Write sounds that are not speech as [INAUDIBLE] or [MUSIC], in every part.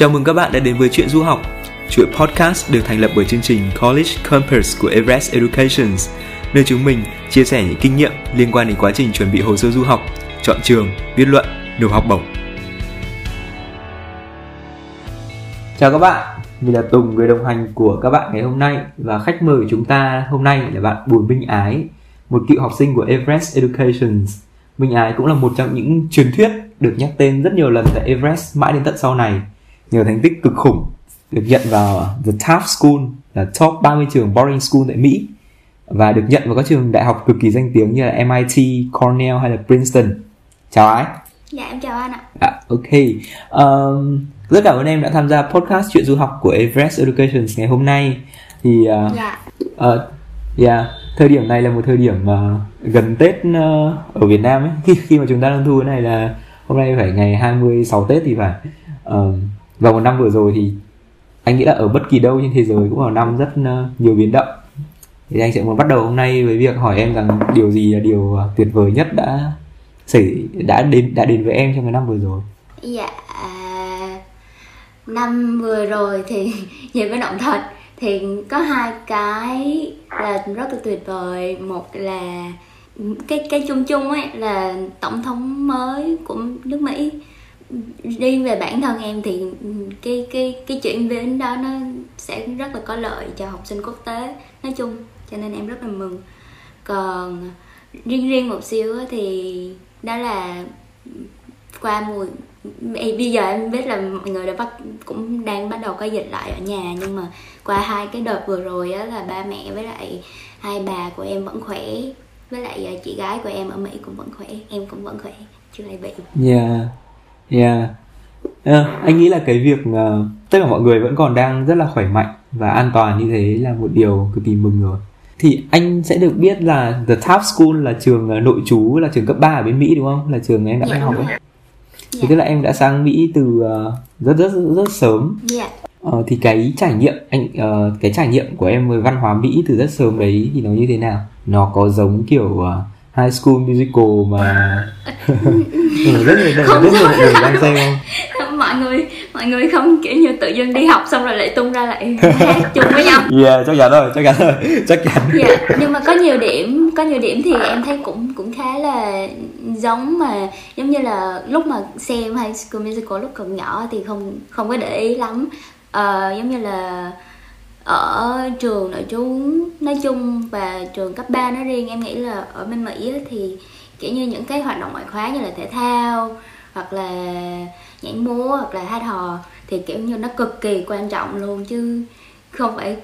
Chào mừng các bạn đã đến với Chuyện Du học, chuỗi podcast được thành lập bởi chương trình College Campus của Everest Education, nơi chúng mình chia sẻ những kinh nghiệm liên quan đến quá trình chuẩn bị hồ sơ du học, chọn trường, viết luận, nộp học bổng. Chào các bạn, mình là Tùng, người đồng hành của các bạn ngày hôm nay và khách mời của chúng ta hôm nay là bạn Bùi Minh Ái, một cựu học sinh của Everest Education. Minh Ái cũng là một trong những truyền thuyết được nhắc tên rất nhiều lần tại Everest mãi đến tận sau này nhờ thành tích cực khủng được nhận vào The Taft School là top 30 trường boarding school tại Mỹ và được nhận vào các trường đại học cực kỳ danh tiếng như là MIT, Cornell hay là Princeton. Chào Ái. Dạ em chào anh ạ. À, ok. Um, rất cảm ơn em đã tham gia podcast chuyện du học của Everest Education ngày hôm nay. Thì uh, Dạ. uh, yeah, thời điểm này là một thời điểm uh, gần Tết uh, ở Việt Nam ấy. [LAUGHS] Khi mà chúng ta đang thu cái này là hôm nay phải ngày 26 Tết thì phải. Uh, và một năm vừa rồi thì anh nghĩ là ở bất kỳ đâu trên thế giới cũng là một năm rất ờ, nhiều biến động. Thì anh sẽ muốn bắt đầu hôm nay với việc hỏi em rằng điều gì là điều ờ, tuyệt vời nhất đã xảy, đã đến đã đến với em trong cái năm vừa rồi. Dạ à, năm vừa rồi thì [LAUGHS] về với động thật thì có hai cái là rất là tuyệt vời một là cái cái chung chung ấy, là tổng thống mới của nước Mỹ riêng về bản thân em thì cái cái cái chuyện đến đó nó sẽ rất là có lợi cho học sinh quốc tế nói chung. Cho nên em rất là mừng. Còn riêng riêng một xíu thì đó là qua mùa Ê, bây giờ em biết là mọi người đã bắt cũng đang bắt đầu có dịch lại ở nhà nhưng mà qua hai cái đợt vừa rồi á là ba mẹ với lại hai bà của em vẫn khỏe với lại ờ, chị gái của em ở Mỹ cũng vẫn khỏe em cũng vẫn khỏe chưa lại bị. Yeah, yeah. Ờ, anh nghĩ là cái việc uh, tất cả mọi người vẫn còn đang rất là khỏe mạnh và an toàn như thế là một điều cực kỳ mừng rồi. Thì anh sẽ được biết là The Taft School là trường uh, nội trú là trường cấp 3 ở bên Mỹ đúng không? Là trường em đã Dạ, đi học ấy. rồi. Thì tức là em đã sang Mỹ từ uh, rất rất rất, rất sớm. dạ Ờ, thì cái trải nghiệm anh ờ, cái trải nghiệm của em với văn hóa Mỹ từ rất sớm đấy thì nó như thế nào? Nó có giống kiểu uh, High School Musical mà. Rất nhiều rất nhiều người đang xem không? mọi người mọi người không kiểu như tự dưng đi học xong rồi lại tung ra lại hát chung với nhau. [LAUGHS] Yeah, chắc chắn rồi, chắc chắn rồi, chắc chắn. dạ nhưng mà có nhiều điểm có nhiều điểm thì em thấy cũng cũng khá là giống mà giống như là lúc mà xem High School Musical lúc còn nhỏ thì không không có để ý lắm. Ờ, giống như là ở trường nội trú nói chung và trường cấp 3 nói riêng em nghĩ là ở bên Mỹ thì kiểu như những cái hoạt động ngoại khóa như là thể thao hoặc là nhảy múa hoặc là hát hò thì kiểu như nó cực kỳ quan trọng luôn chứ không phải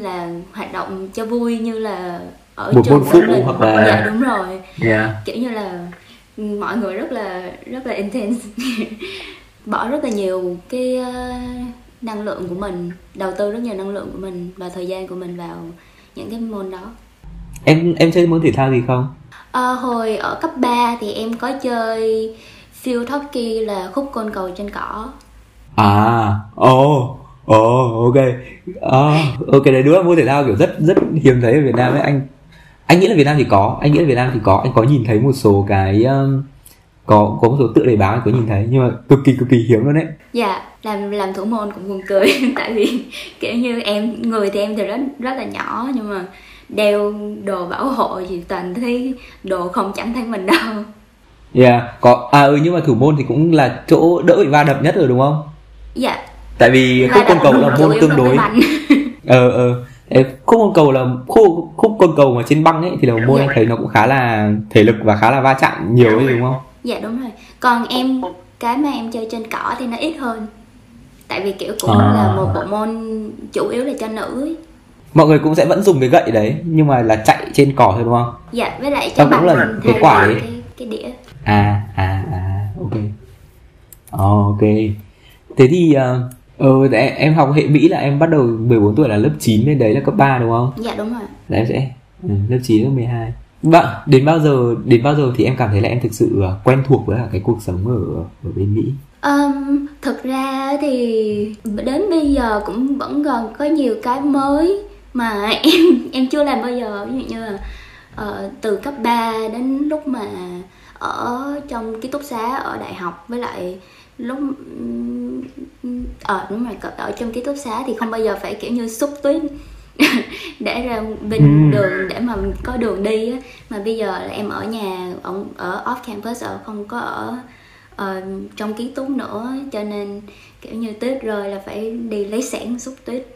là hoạt động cho vui như là ở Một trường môn phụ mình. hoặc là- dạ đúng rồi Yeah. kiểu như là mọi người rất là rất là intense [LAUGHS] bỏ rất là nhiều cái năng lượng của mình đầu tư rất nhiều năng lượng của mình và thời gian của mình vào những cái môn đó Em em chơi môn thể thao gì không? Ờ, hồi ở cấp 3 thì em có chơi field hockey là khúc côn cầu trên cỏ À, ồ, ồ, ok. À, ok đấy đúng là môn thể thao kiểu rất rất hiếm thấy ở Việt Nam ấy anh. Anh nghĩ là Việt Nam thì có, anh nghĩ là Việt Nam thì có, anh có nhìn thấy một số cái um, có có một số tựa đề báo có nhìn thấy nhưng mà cực kỳ cực kỳ hiếm luôn đấy. Dạ, làm làm thủ môn cũng buồn cười [LAUGHS] tại vì kiểu như em người thì em thì rất rất là nhỏ nhưng mà đeo đồ bảo hộ gì toàn thấy đồ không chẳng thấy mình đâu. Yeah, có à ừ nhưng mà thủ môn thì cũng là chỗ đỡ bị va đập nhất rồi đúng không? Dạ, Tại vì khúc côn cầu là môn tương đối. [LAUGHS] ờ ờ khúc côn cầu là khúc khúc côn cầu mà trên băng ấy thì là môn Dạ. anh thấy nó cũng khá là thể lực và khá là va chạm nhiều ấy đúng không? Dạ đúng rồi. Còn em cái mà em chơi trên cỏ thì nó ít hơn. Tại vì kiểu cũng À. là một bộ môn chủ yếu là cho nữ ấy. Mọi người cũng sẽ vẫn dùng cái gậy đấy nhưng mà là chạy trên cỏ thôi đúng không? Dạ, với lại cho bằng là cái quả ấy. cái, cái đĩa. À à à ok. Ồ, ok. Thế thì ờ ờ, thế em, em học hệ Mỹ là em bắt đầu 14 tuổi là lớp 9 nên đấy là cấp 3 đúng không? Dạ đúng rồi. Là em sẽ ừ, lớp 9 lớp 12. Bạn đến bao giờ đến bao giờ thì em cảm thấy là em thực sự à, quen thuộc với cả cái cuộc sống ở ở bên Mỹ? Um, thực ra thì đến bây giờ cũng vẫn còn có nhiều cái mới mà [LAUGHS] em em chưa làm bao giờ ví dụ như là uh, từ cấp 3 đến lúc mà ở trong ký túc xá ở đại học với lại lúc ở ờ, đúng rồi ở trong ký túc xá thì không bao giờ phải kiểu như xúc tuyết [LAUGHS] để ra bên ừ. đường để mà có đường đi á. Mà bây giờ là em ở nhà ở, ở off campus ở không có ở uh, trong ký túc nữa cho nên kiểu như tuyết rơi là phải đi lấy sẻn xúc tuyết.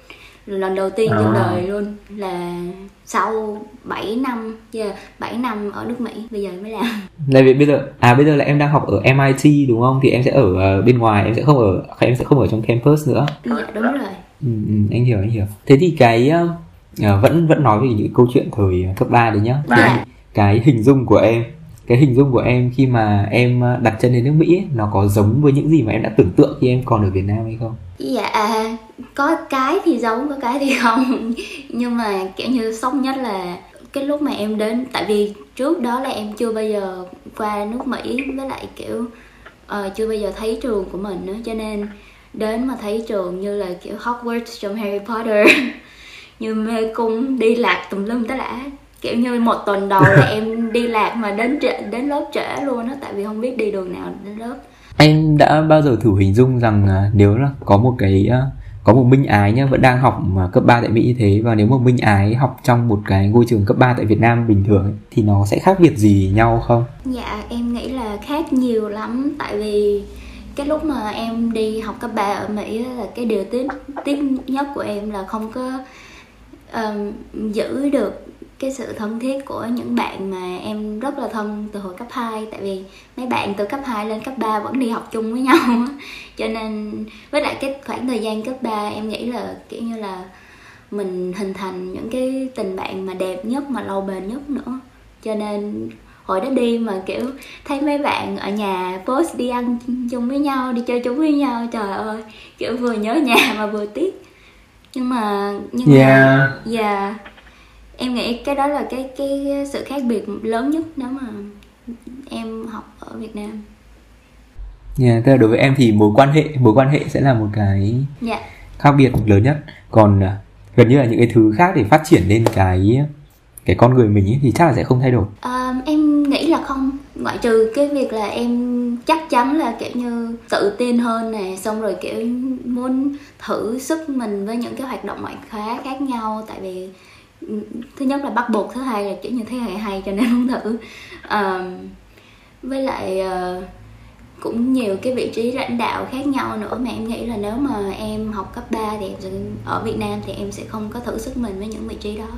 Lần đầu tiên à. trong đời luôn là sau 7 năm yeah, 7 năm ở nước Mỹ bây giờ mới làm. Là vì bây giờ à bây giờ là em đang học ở MIT đúng không? Thì em sẽ ở uh, bên ngoài em sẽ không ở em sẽ không ở trong campus nữa. Dạ đúng rồi ừ, ừ, anh hiểu anh hiểu thế thì cái uh, vẫn vẫn nói về những câu chuyện thời cấp 3 đấy nhá dạ. cái hình dung của em cái hình dung của em khi mà em ờ, đặt chân đến nước Mỹ ấy, nó có giống với những gì mà em đã tưởng tượng khi em còn ở Việt Nam hay không? Dạ có cái thì giống có cái thì không [LAUGHS] nhưng mà kiểu như sốc nhất là cái lúc mà em đến tại vì trước đó là em chưa bao giờ qua nước Mỹ với lại kiểu uh, chưa bao giờ thấy trường của mình nữa cho nên đến mà thấy trường như là kiểu Hogwarts trong Harry Potter. [LAUGHS] Như mê cung đi lạc tùm lum tới lã kiểu như một tuần đầu là em [LAUGHS] đi lạc mà đến trễ, đến lớp trễ luôn á tại vì không biết đi đường nào đến lớp. Em đã bao giờ thử hình dung rằng à, nếu là có một cái à, có một Minh Ái nhá vẫn đang học mà cấp 3 tại Mỹ như thế và nếu một Minh Ái học trong một cái ngôi trường cấp 3 tại Việt Nam bình thường ấy, thì nó sẽ khác biệt gì nhau không? Dạ em nghĩ là khác nhiều lắm. Tại vì cái lúc mà em đi học cấp 3 ở Mỹ là cái điều tiếc tiếc nhất của em là không có um, giữ được cái sự thân thiết của những bạn mà em rất là thân từ hồi cấp 2 tại vì mấy bạn từ cấp 2 lên cấp 3 vẫn đi học chung với nhau [LAUGHS] cho nên với lại cái khoảng thời gian cấp 3 em nghĩ là kiểu như là mình hình thành những cái tình bạn mà đẹp nhất mà lâu bền nhất nữa. Cho nên hồi đó đi mà kiểu thấy mấy bạn ở nhà post đi ăn chung với nhau đi chơi chung với nhau trời ơi kiểu vừa nhớ nhà [LAUGHS] mà vừa tiếc nhưng mà nhưng yeah. mà yeah em nghĩ cái đó là cái cái sự khác biệt lớn nhất nếu mà em học ở Việt Nam. Yeah, tức là đối với em thì mối quan hệ mối quan hệ sẽ là một cái yeah. Dạ. khác biệt lớn nhất. Còn à, gần như là những cái thứ khác để phát triển lên cái cái con người mình ấy, thì chắc là sẽ không thay đổi. À, em ngoại trừ cái việc là em chắc chắn là kiểu như tự tin hơn nè xong rồi kiểu muốn thử sức mình với những cái hoạt động ngoại khóa khác nhau tại vì ừ, thứ nhất là bắt buộc thứ hai là kiểu như thế hệ hay cho nên [LAUGHS] muốn thử à, với lại à, cũng nhiều cái vị trí lãnh đạo khác nhau nữa mà em nghĩ là nếu mà em học cấp 3 thì em sẽ ở Việt Nam thì em sẽ không có thử sức mình với những vị trí đó.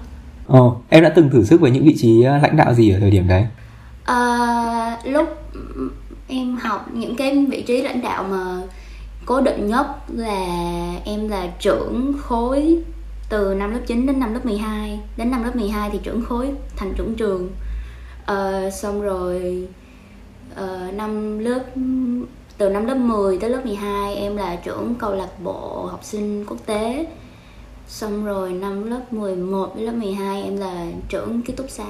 Ồ, em đã từng thử sức với những vị trí ờ, lãnh đạo gì ở thời điểm đấy? Uh, lúc em học những cái vị trí lãnh đạo mà cố định nhất là em là trưởng khối từ năm lớp 9 đến năm lớp 12 đến năm lớp 12 thì trưởng khối thành trưởng trường. Uh, xong rồi uh, năm lớp từ năm lớp 10 tới lớp 12 em là trưởng câu lạc bộ học sinh quốc tế. Xong rồi năm lớp 11 đến lớp 12 em là trưởng ký túc xá.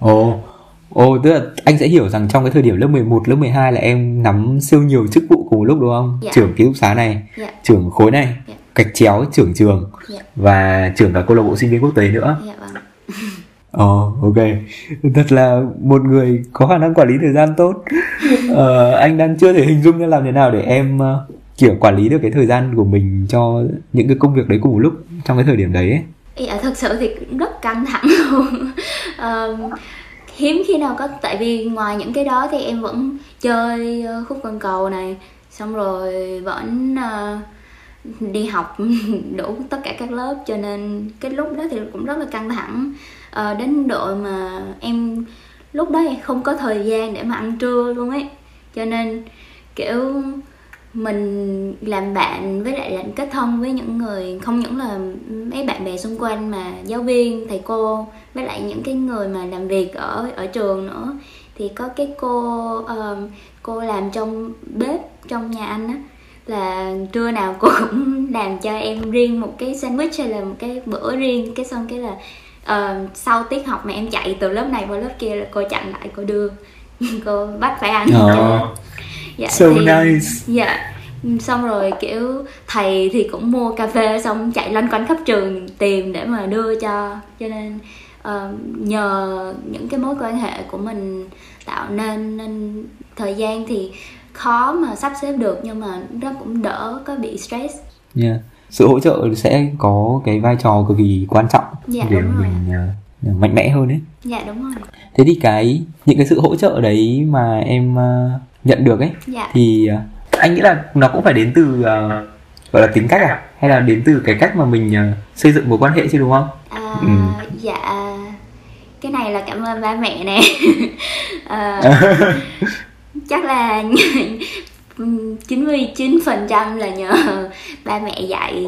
Ồ oh. Ồ, tức là anh sẽ hiểu rằng trong cái thời điểm lớp 11, lớp 12 là em nắm siêu nhiều chức vụ cùng một lúc đúng không? Dạ. Trưởng ký túc xá này, dạ. trưởng khối này, dạ gạch chéo trưởng trường yeah. Và trưởng cả câu lạc bộ sinh viên quốc tế nữa yeah, vâng. [LAUGHS] Ồ, oh, ok. Thật là một người có khả năng quản lý thời gian tốt. [LAUGHS] Ờ, anh đang chưa thể hình dung ra làm thế nào để em uh, kiểu quản lý được cái thời gian của mình cho những cái công việc đấy cùng một lúc trong cái thời điểm đấy ấy. Dạ, thật sự thì cũng rất căng thẳng luôn. um, [LAUGHS] hiếm khi nào có tại vì ngoài những cái đó thì em vẫn chơi ờ, khúc con cầu này. Xong rồi vẫn uh, đi học [LAUGHS] đủ tất cả các lớp cho nên cái lúc đó thì cũng rất là căng thẳng. À, đến độ mà em lúc đó không có thời gian để mà ăn trưa luôn ấy. Cho nên kiểu mình làm bạn với lại là kết thân với những người không những là mấy bạn bè xung quanh mà giáo viên thầy cô với lại những cái người mà làm việc ở ở trường nữa. Thì có cái cô uh, cô làm trong bếp trong nhà anh á là trưa nào cô [LAUGHS] cũng làm cho em riêng một cái sandwich hay là một cái bữa riêng. Cái xong cái là uh, sau tiết học mà em chạy từ lớp này qua lớp kia là cô chặn lại cô đưa. [LAUGHS] Cô bắt phải ăn. Oh. Dạ, so thì, nice. dạ. Xong rồi kiểu thầy thì cũng mua cà phê xong chạy loanh quanh khắp trường tìm để mà đưa cho. Cho nên uh, nhờ những cái mối quan hệ của mình tạo nên nên thời gian thì khó mà sắp xếp được nhưng mà nó cũng đỡ có bị stress. Yeah. sự hỗ trợ sẽ có cái vai trò cực kỳ quan trọng Dạ, để đúng rồi mình uh, mạnh mẽ hơn đấy dạ đúng rồi. Thế thì cái những cái sự hỗ trợ đấy mà em uh, nhận được ấy dạ. thì uh, anh nghĩ là nó cũng phải đến từ uh, gọi là tính cách à? Hay là đến từ cái cách mà mình uh, xây dựng mối quan hệ chứ đúng không? À, Ừ. dạ cái này là cảm ơn ba mẹ nè. À, [LAUGHS] [LAUGHS] chắc là [LAUGHS] 99% là nhờ ba mẹ dạy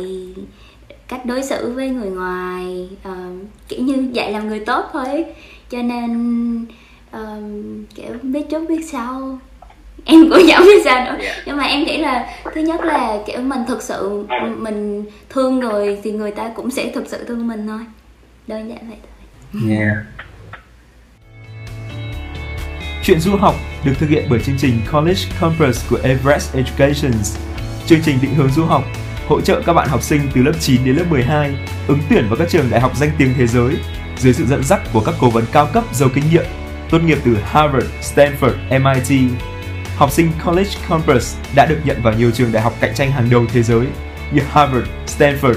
cách đối xử với người ngoài. Ờ, kiểu như dạy làm người tốt thôi cho nên ờ, kiểu biết trước biết sau em cũng [LAUGHS] chẳng biết sao nữa nhưng mà em nghĩ là thứ nhất là kiểu mình thực sự mình thương người thì người ta cũng sẽ thực sự thương mình thôi đơn giản vậy thôi Yeah. Chuyện du học được thực hiện bởi chương trình College Campus của Everest Education. Chương trình định hướng du học hỗ trợ các bạn học sinh từ lớp 9 đến lớp 12 ứng tuyển vào các trường đại học danh tiếng thế giới dưới sự dẫn dắt của các cố vấn cao cấp giàu kinh nghiệm tốt nghiệp từ Harvard, Stanford, MIT. Học sinh College Campus đã được nhận vào nhiều trường đại học cạnh tranh hàng đầu thế giới như Harvard, Stanford,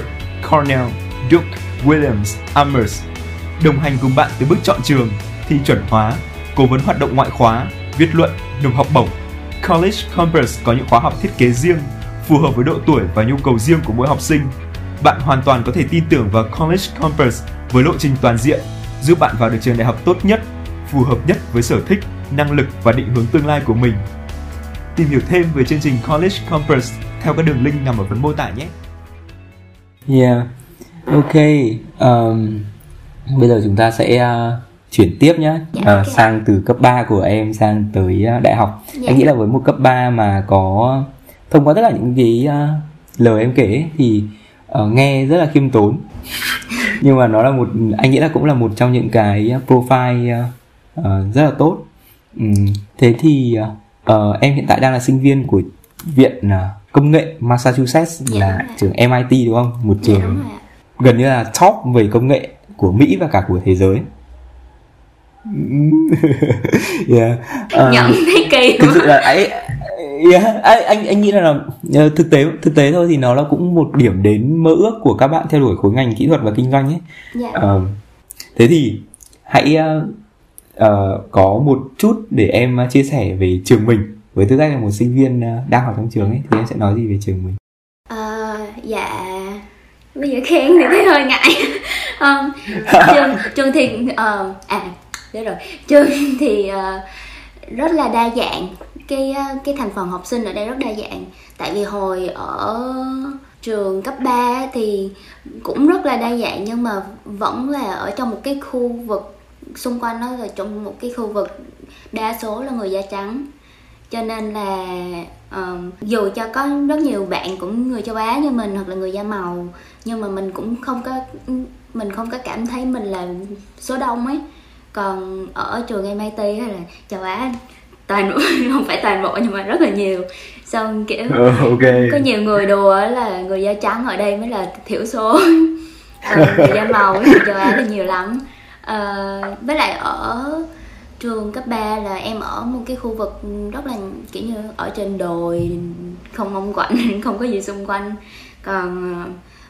Cornell, Duke, Williams, Amherst đồng hành cùng bạn từ bước chọn trường, thi chuẩn hóa, cố vấn hoạt động ngoại khóa, viết luận, nộp học bổng. College Campus có những khóa học thiết kế riêng, phù hợp với độ tuổi và nhu cầu riêng của mỗi học sinh. Bạn hoàn toàn có thể tin tưởng vào College Campus với lộ trình toàn diện, giúp bạn vào được trường đại học tốt nhất, phù hợp nhất với sở thích, năng lực và định hướng tương lai của mình. Tìm hiểu thêm về chương trình College Campus theo các đường link nằm ở phần mô tả nhé. Yeah. Ok. Um, bây giờ chúng ta sẽ uh, chuyển tiếp nhé Dạ, uh, sang từ cấp 3 của em sang tới uh, đại học Dạ. anh nghĩ là với một cấp 3 mà có thông qua tất cả những cái uh, lời em kể thì uh, nghe rất là khiêm tốn [LAUGHS] nhưng mà nó là một anh nghĩ là cũng là một trong những cái profile uh, rất là tốt Ừm, thế thì uh, uh, em hiện tại đang là sinh viên của viện uh, công nghệ Massachusetts Dạ, là rồi. trường MIT đúng không một dạ trường đúng rồi ạ gần như là top về công nghệ của Mỹ và cả của thế giới. [LAUGHS] yeah. Ờ, nhận thấy kỳ thực sự là ấy yeah, anh anh nghĩ là, là ờ, thực tế thực tế thôi thì nó là cũng một điểm đến mơ ước của các bạn theo đuổi khối ngành kỹ thuật và kinh doanh ấy. dạ Ờ, thế thì hãy ờ, uh, có một chút để em ờ, chia sẻ về trường mình. Với tư cách là một sinh viên ờ, đang học trong trường ấy thì em sẽ nói gì về trường mình. Ờ, dạ bây giờ khen thì thấy hơi ngại. [LAUGHS] Um, trường trường thì ờ, à thế rồi. Trường [LAUGHS] thì uh, rất là đa dạng. Cái cái thành phần học sinh ở đây rất đa dạng. Tại vì hồi ở trường cấp 3 thì cũng rất là đa dạng nhưng mà vẫn là ở trong một cái khu vực xung quanh đó là trong một cái khu vực đa số là người da trắng. Cho nên là ờm, dù cho có rất nhiều bạn cũng người châu Á như mình hoặc là người da màu nhưng mà mình cũng không có mình không có cảm thấy mình là số đông ấy. Còn ở trường MIT hay là châu Á toàn [LAUGHS] không phải toàn bộ nhưng mà rất là nhiều. Xong kiểu [LAUGHS] Ờ, ok. có nhiều người đùa là người da trắng ở đây mới là thiểu số. [LAUGHS] Ờ, người da màu người châu Á là nhiều lắm Ờ, với lại ở trường cấp 3 là em ở một cái khu vực rất là kiểu như ở trên đồi không ông quạnh [LAUGHS] không có gì xung quanh. Còn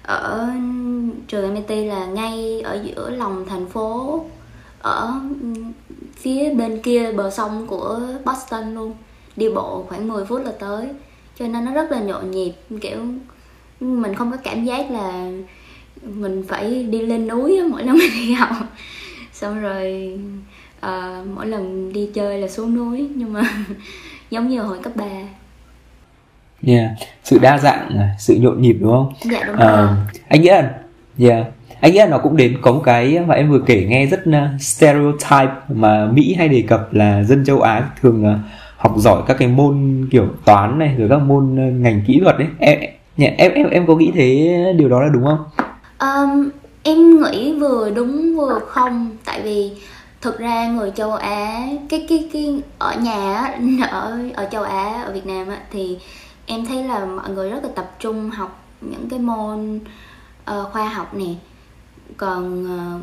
ờ, ở trường MIT là ngay ở giữa lòng thành phố ở phía bên kia bờ sông của Boston luôn. Đi bộ khoảng 10 phút là tới. Cho nên nó rất là nhộn nhịp kiểu mình không có cảm giác là mình phải đi lên núi mỗi lần mình đi học xong rồi ờ, mỗi lần đi chơi là xuống núi nhưng mà [LAUGHS] giống như hồi cấp 3 Yeah. Sự đa dạng, à, sự nhộn nhịp đúng không? dạ đúng Ờ, rồi anh nghĩ là yeah. anh nghĩ là nó cũng đến có một cái mà em vừa kể nghe rất uh, stereotype mà Mỹ hay đề cập là dân châu Á thường uh, học giỏi các cái môn kiểu toán này rồi các môn uh, ngành kỹ thuật đấy em em em em, có nghĩ thế điều đó là đúng không? Ờm, em nghĩ vừa đúng vừa không tại vì thực ra người châu Á cái cái cái ở nhà [LAUGHS] ở ở châu Á ở Việt Nam á, thì em thấy là mọi người rất là tập trung học những cái môn uh, khoa học nè. Còn uh,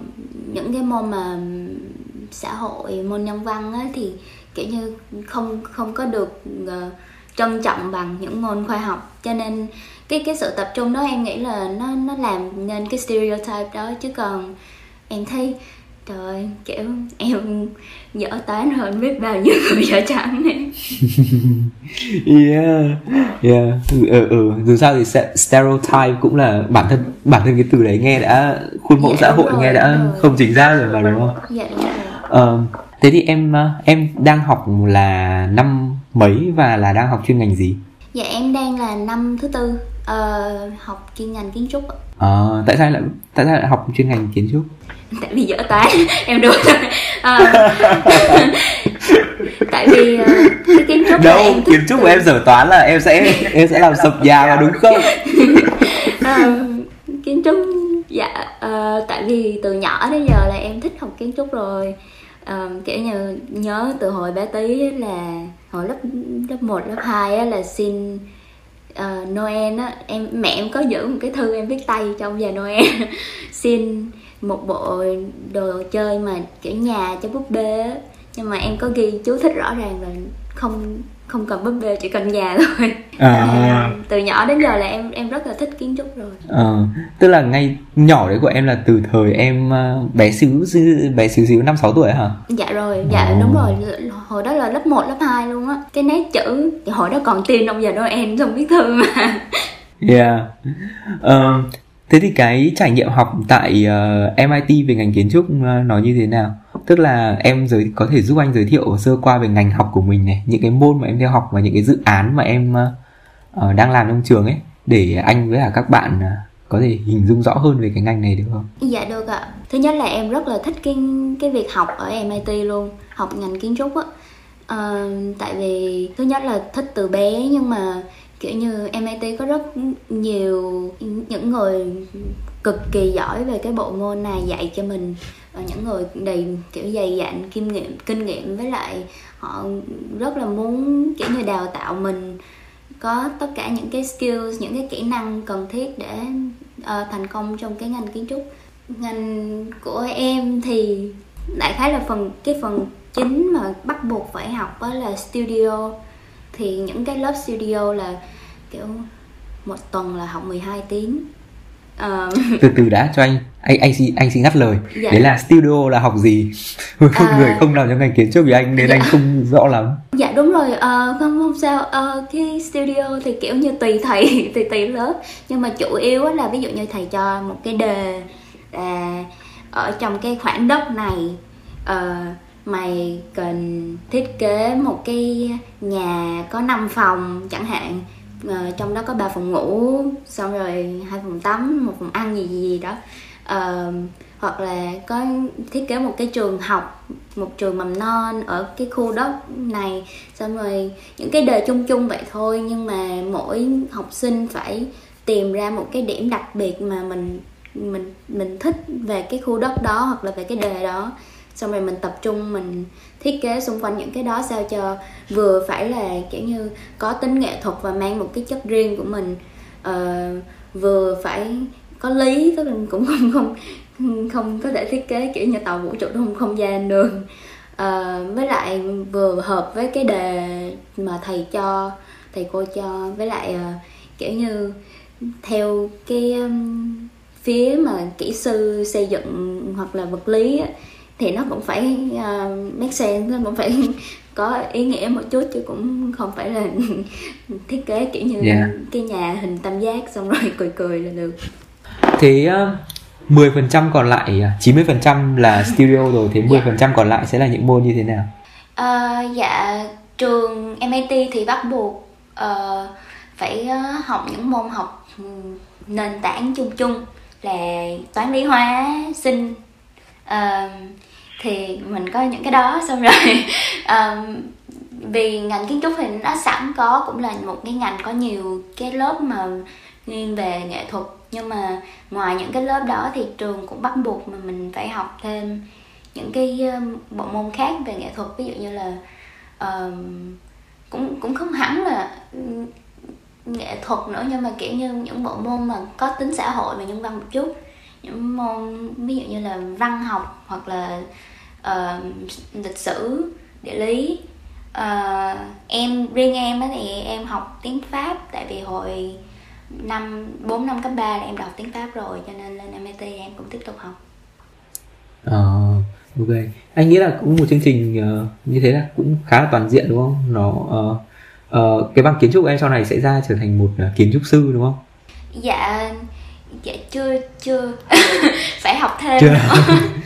những cái môn mà xã hội môn nhân văn á, thì kiểu như không không có được uh, trân trọng bằng những môn khoa học. Cho nên cái cái sự tập trung đó em nghĩ là nó nó làm nên cái stereotype đó. Chứ còn em thấy trời kiểu em [LAUGHS] dở toán hơn biết bao nhiêu người dở trắng này [LAUGHS] yeah yeah. Ừ, ừ dù sao thì stereotype cũng là bản thân bản thân cái từ đấy nghe đã khuôn mẫu dạ, xã hội rồi, nghe đã rồi. không chính xác rồi mà đúng không? Dạ đúng rồi. Uh, thế thì em ờ, em đang học là năm mấy và là đang học chuyên ngành gì? Dạ em đang là năm thứ tư uh, học chuyên ngành kiến trúc ờ tại sao lại tại sao lại học chuyên ngành kiến trúc? Tại vì dở toán [LAUGHS] em đùa à, [LAUGHS] tại vì uh, cái kiến trúc đâu em kiến trúc của em dở toán là em sẽ em sẽ làm sập nhà mà đúng không? À, [LAUGHS] kiến trúc dạ uh, tại vì từ nhỏ đến giờ là em thích học kiến trúc rồi. Uh, kiểu như nhớ từ hồi bé tí là hồi lớp lớp 1, lớp 2 á, là xin uh, Noel á em mẹ em có giữ một cái thư em viết tay trong giờ Noel. [LAUGHS] Xin một bộ đồ chơi mà kiểu nhà cho búp bê nhưng mà em có ghi chú thích rõ ràng là không không cần búp bê chỉ cần nhà [LAUGHS] thôi. À. từ nhỏ đến giờ là em em rất là thích kiến trúc rồi. À, tức là ngay nhỏ đấy của em là từ thời em ờ, bé xíu bé xíu xíu năm sáu tuổi hả? Dạ rồi dạ à. đúng rồi. Hồi đó là lớp 1, lớp 2 luôn á. Cái nét chữ hồi đó còn tin ông già noel trong viết thư mà. Yeah. Uh, thế thì cái trải nghiệm học tại uh, MIT về ngành kiến trúc uh, nó như thế nào tức là em giới có thể giúp anh giới thiệu sơ qua về ngành học của mình này những cái môn mà em theo học và những cái dự án mà em uh, đang làm trong trường ấy để anh với cả các bạn uh, có thể hình dung rõ hơn về cái ngành này được không? Dạ được ạ. Thứ nhất là em rất là thích cái cái việc học ở MIT luôn, học ngành kiến trúc á. À, tại vì thứ nhất là thích từ bé nhưng mà kiểu như MIT có rất nhiều những người cực kỳ giỏi về cái bộ môn này dạy cho mình và những người đầy kiểu dày dặn kinh nghiệm kinh nghiệm với lại họ rất là muốn kiểu như đào tạo mình có tất cả những cái skills những cái kỹ năng cần thiết để uh, thành công trong cái ngành kiến trúc. Ngành của em thì đại khái là phần cái phần chính mà bắt buộc phải học đó là studio. Thì những cái lớp studio là kiểu một tuần là học 12 tiếng uh... từ từ đã cho anh. Anh anh xin anh xin ngắt lời. Dạ. đấy là studio là học gì? Một [LAUGHS] à... người không làm trong ngành kiến trúc thì anh nên dạ. anh không rõ lắm. Dạ đúng rồi. Uh, không không sao. Uh, cái studio thì kiểu như tùy thầy [LAUGHS] tùy tùy lớp. Nhưng mà chủ yếu là ví dụ như thầy cho một cái đề là ở trong cái khoảng đất này uh, mày cần thiết kế một cái nhà có 5 phòng chẳng hạn à, trong đó có ba phòng ngủ xong rồi hai phòng tắm một phòng ăn gì gì, gì đó. À, hoặc là có thiết kế một cái trường học một trường mầm non ở cái khu đất này. Xong rồi những cái đề chung chung vậy thôi nhưng mà mỗi học sinh phải tìm ra một cái điểm đặc biệt mà mình mình mình thích về cái khu đất đó hoặc là về cái đề đó. Xong rồi mình tập trung mình thiết kế xung quanh những cái đó sao cho vừa phải là kiểu như có tính nghệ thuật và mang một cái chất riêng của mình. Uh, vừa phải có lý tức là cũng không không không có thể thiết kế kiểu như tàu vũ trụ không không gian được. Uh, với lại vừa hợp với cái đề mà thầy cho thầy cô cho với lại uh, kiểu như theo cái um, phía mà kỹ sư xây dựng hoặc là vật lý á, thì nó cũng phải uh, make sense nó cũng phải [LAUGHS] có ý nghĩa một chút chứ cũng không phải là [LAUGHS] thiết kế kiểu như yeah. cái nhà hình tam giác xong rồi [LAUGHS] cười cười là được thế uh, 10% còn lại 90% là studio rồi thế 10% dạ. còn lại sẽ là những môn như thế nào? Uh, dạ trường MIT thì bắt buộc uh, phải uh, học những môn học nền tảng chung chung là toán lý hóa sinh uh, thì mình có những cái đó xong rồi [LAUGHS] um, vì ngành kiến trúc thì nó sẵn có cũng là một cái ngành có nhiều cái lớp mà nghiêng về nghệ thuật. Nhưng mà ngoài những cái lớp đó thì trường cũng bắt buộc mà mình phải học thêm những cái bộ môn khác về nghệ thuật. Ví dụ như là um, cũng cũng không hẳn là nghệ thuật nữa nhưng mà kiểu như những bộ môn mà có tính xã hội và nhân văn một chút. Những môn ví dụ như là văn học hoặc là uh, lịch sử địa lý. Uh, em riêng em á thì em học tiếng pháp tại vì hồi năm bốn năm cấp 3 là em đọc tiếng pháp rồi cho nên lên MIT em cũng tiếp tục học. À, ok. Anh nghĩ là cũng một chương trình uh, như thế là cũng khá là toàn diện đúng không? Nó uh, uh, cái bằng kiến trúc của em sau này sẽ ra trở thành một uh, kiến trúc sư đúng không? Dạ dạ chưa chưa. [LAUGHS] Phải học thêm. Chưa. [LAUGHS]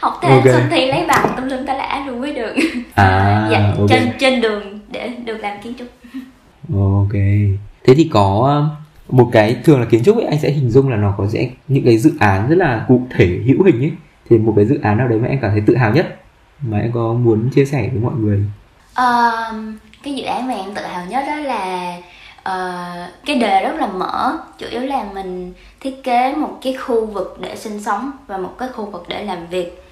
học thêm okay. xong thi lấy bằng tùm lum ta lã luôn mới được. À [LAUGHS] dạ okay. trên trên đường để được làm kiến trúc. Ok. Thế thì có một cái thường là kiến trúc ấy anh sẽ hình dung là nó có sẽ những cái dự án rất là cụ thể hữu hình ấy. Thì một cái dự án nào đấy mà em cảm thấy tự hào nhất mà em có muốn chia sẻ với mọi người? Uh, cái dự án mà em tự hào nhất đó là uh, cái đề rất là mở. Chủ yếu là mình thiết kế một cái khu vực để sinh sống và một cái khu vực để làm việc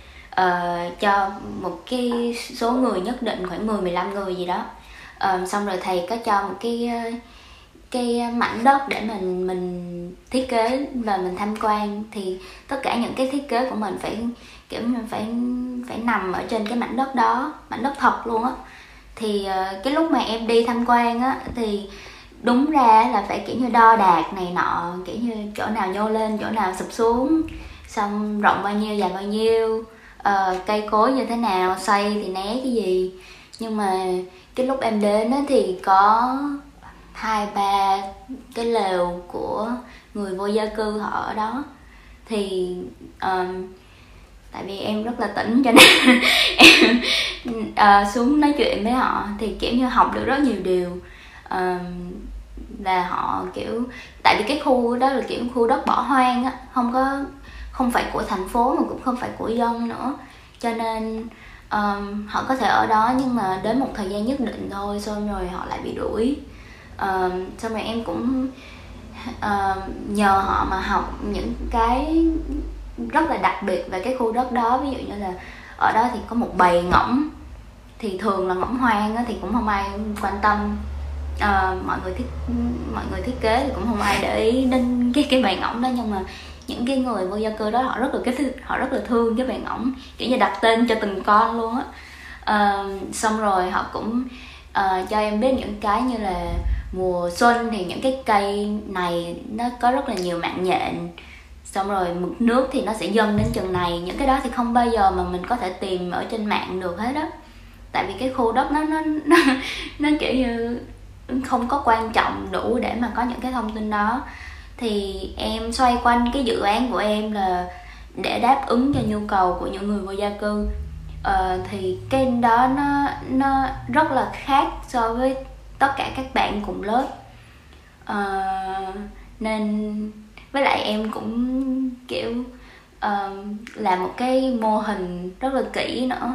uh, cho một cái số người nhất định khoảng 10 15 người gì đó. Uh, xong rồi thầy có cho một cái ờ, cái mảnh đất để mình mình thiết kế và mình tham quan. Thì tất cả những cái thiết kế của mình phải kiểu mình phải phải nằm ở trên cái mảnh đất đó mảnh đất thật luôn á. Thì uh, cái lúc mà em đi tham quan á thì đúng ra là phải kiểu như đo đạc này nọ kiểu như chỗ nào nhô lên chỗ nào sụp xuống xong rộng bao nhiêu dài bao nhiêu uh, cây cối như thế nào xây thì né cái gì. Nhưng mà cái lúc em đến á thì có hai ba cái lều của người vô gia cư họ ở đó. Thì um, tại vì em rất là tỉnh cho nên [LAUGHS] em uh, xuống nói chuyện với họ thì kiểu như học được rất nhiều điều là họ kiểu tại vì cái khu đó là kiểu khu đất bỏ hoang á không có không phải của thành phố mà cũng không phải của dân nữa. Cho nên um, họ có thể ở đó nhưng mà đến một thời gian nhất định thôi xong rồi họ lại bị đuổi. Um, xong rồi em cũng uh, nhờ họ mà học những cái rất là đặc biệt về cái khu đất đó. Ví dụ như là ở đó thì có một bầy ngỗng thì thường là ngỗng hoang á thì cũng không ai quan tâm uh, mọi người thiết mọi người thiết kế thì cũng không ai để ý đến cái cái bàn ngỗng đó nhưng mà những cái người vô gia cư đó họ rất là cái họ rất là thương cái bàn ngỗng kiểu như đặt tên cho từng con luôn á. Uh, xong rồi họ cũng uh, cho em biết những cái như là mùa xuân thì những cái cây này nó có rất là nhiều mạng nhện. Xong rồi mực nước thì nó sẽ dâng đến chừng này những cái đó thì không bao giờ mà mình có thể tìm ở trên mạng được hết á. Tại vì cái khu đất nó nó nó, [LAUGHS] nó kiểu như không có quan trọng đủ để mà có những cái thông tin đó. Thì em xoay quanh cái dự án của em là để đáp ứng cho nhu cầu của những người vô gia cư. Ờ, thì cái đó nó nó rất là khác so với tất cả các bạn cùng lớp. Ờ, nên với lại em cũng kiểu ờ, uh, làm một cái mô hình rất là kỹ nữa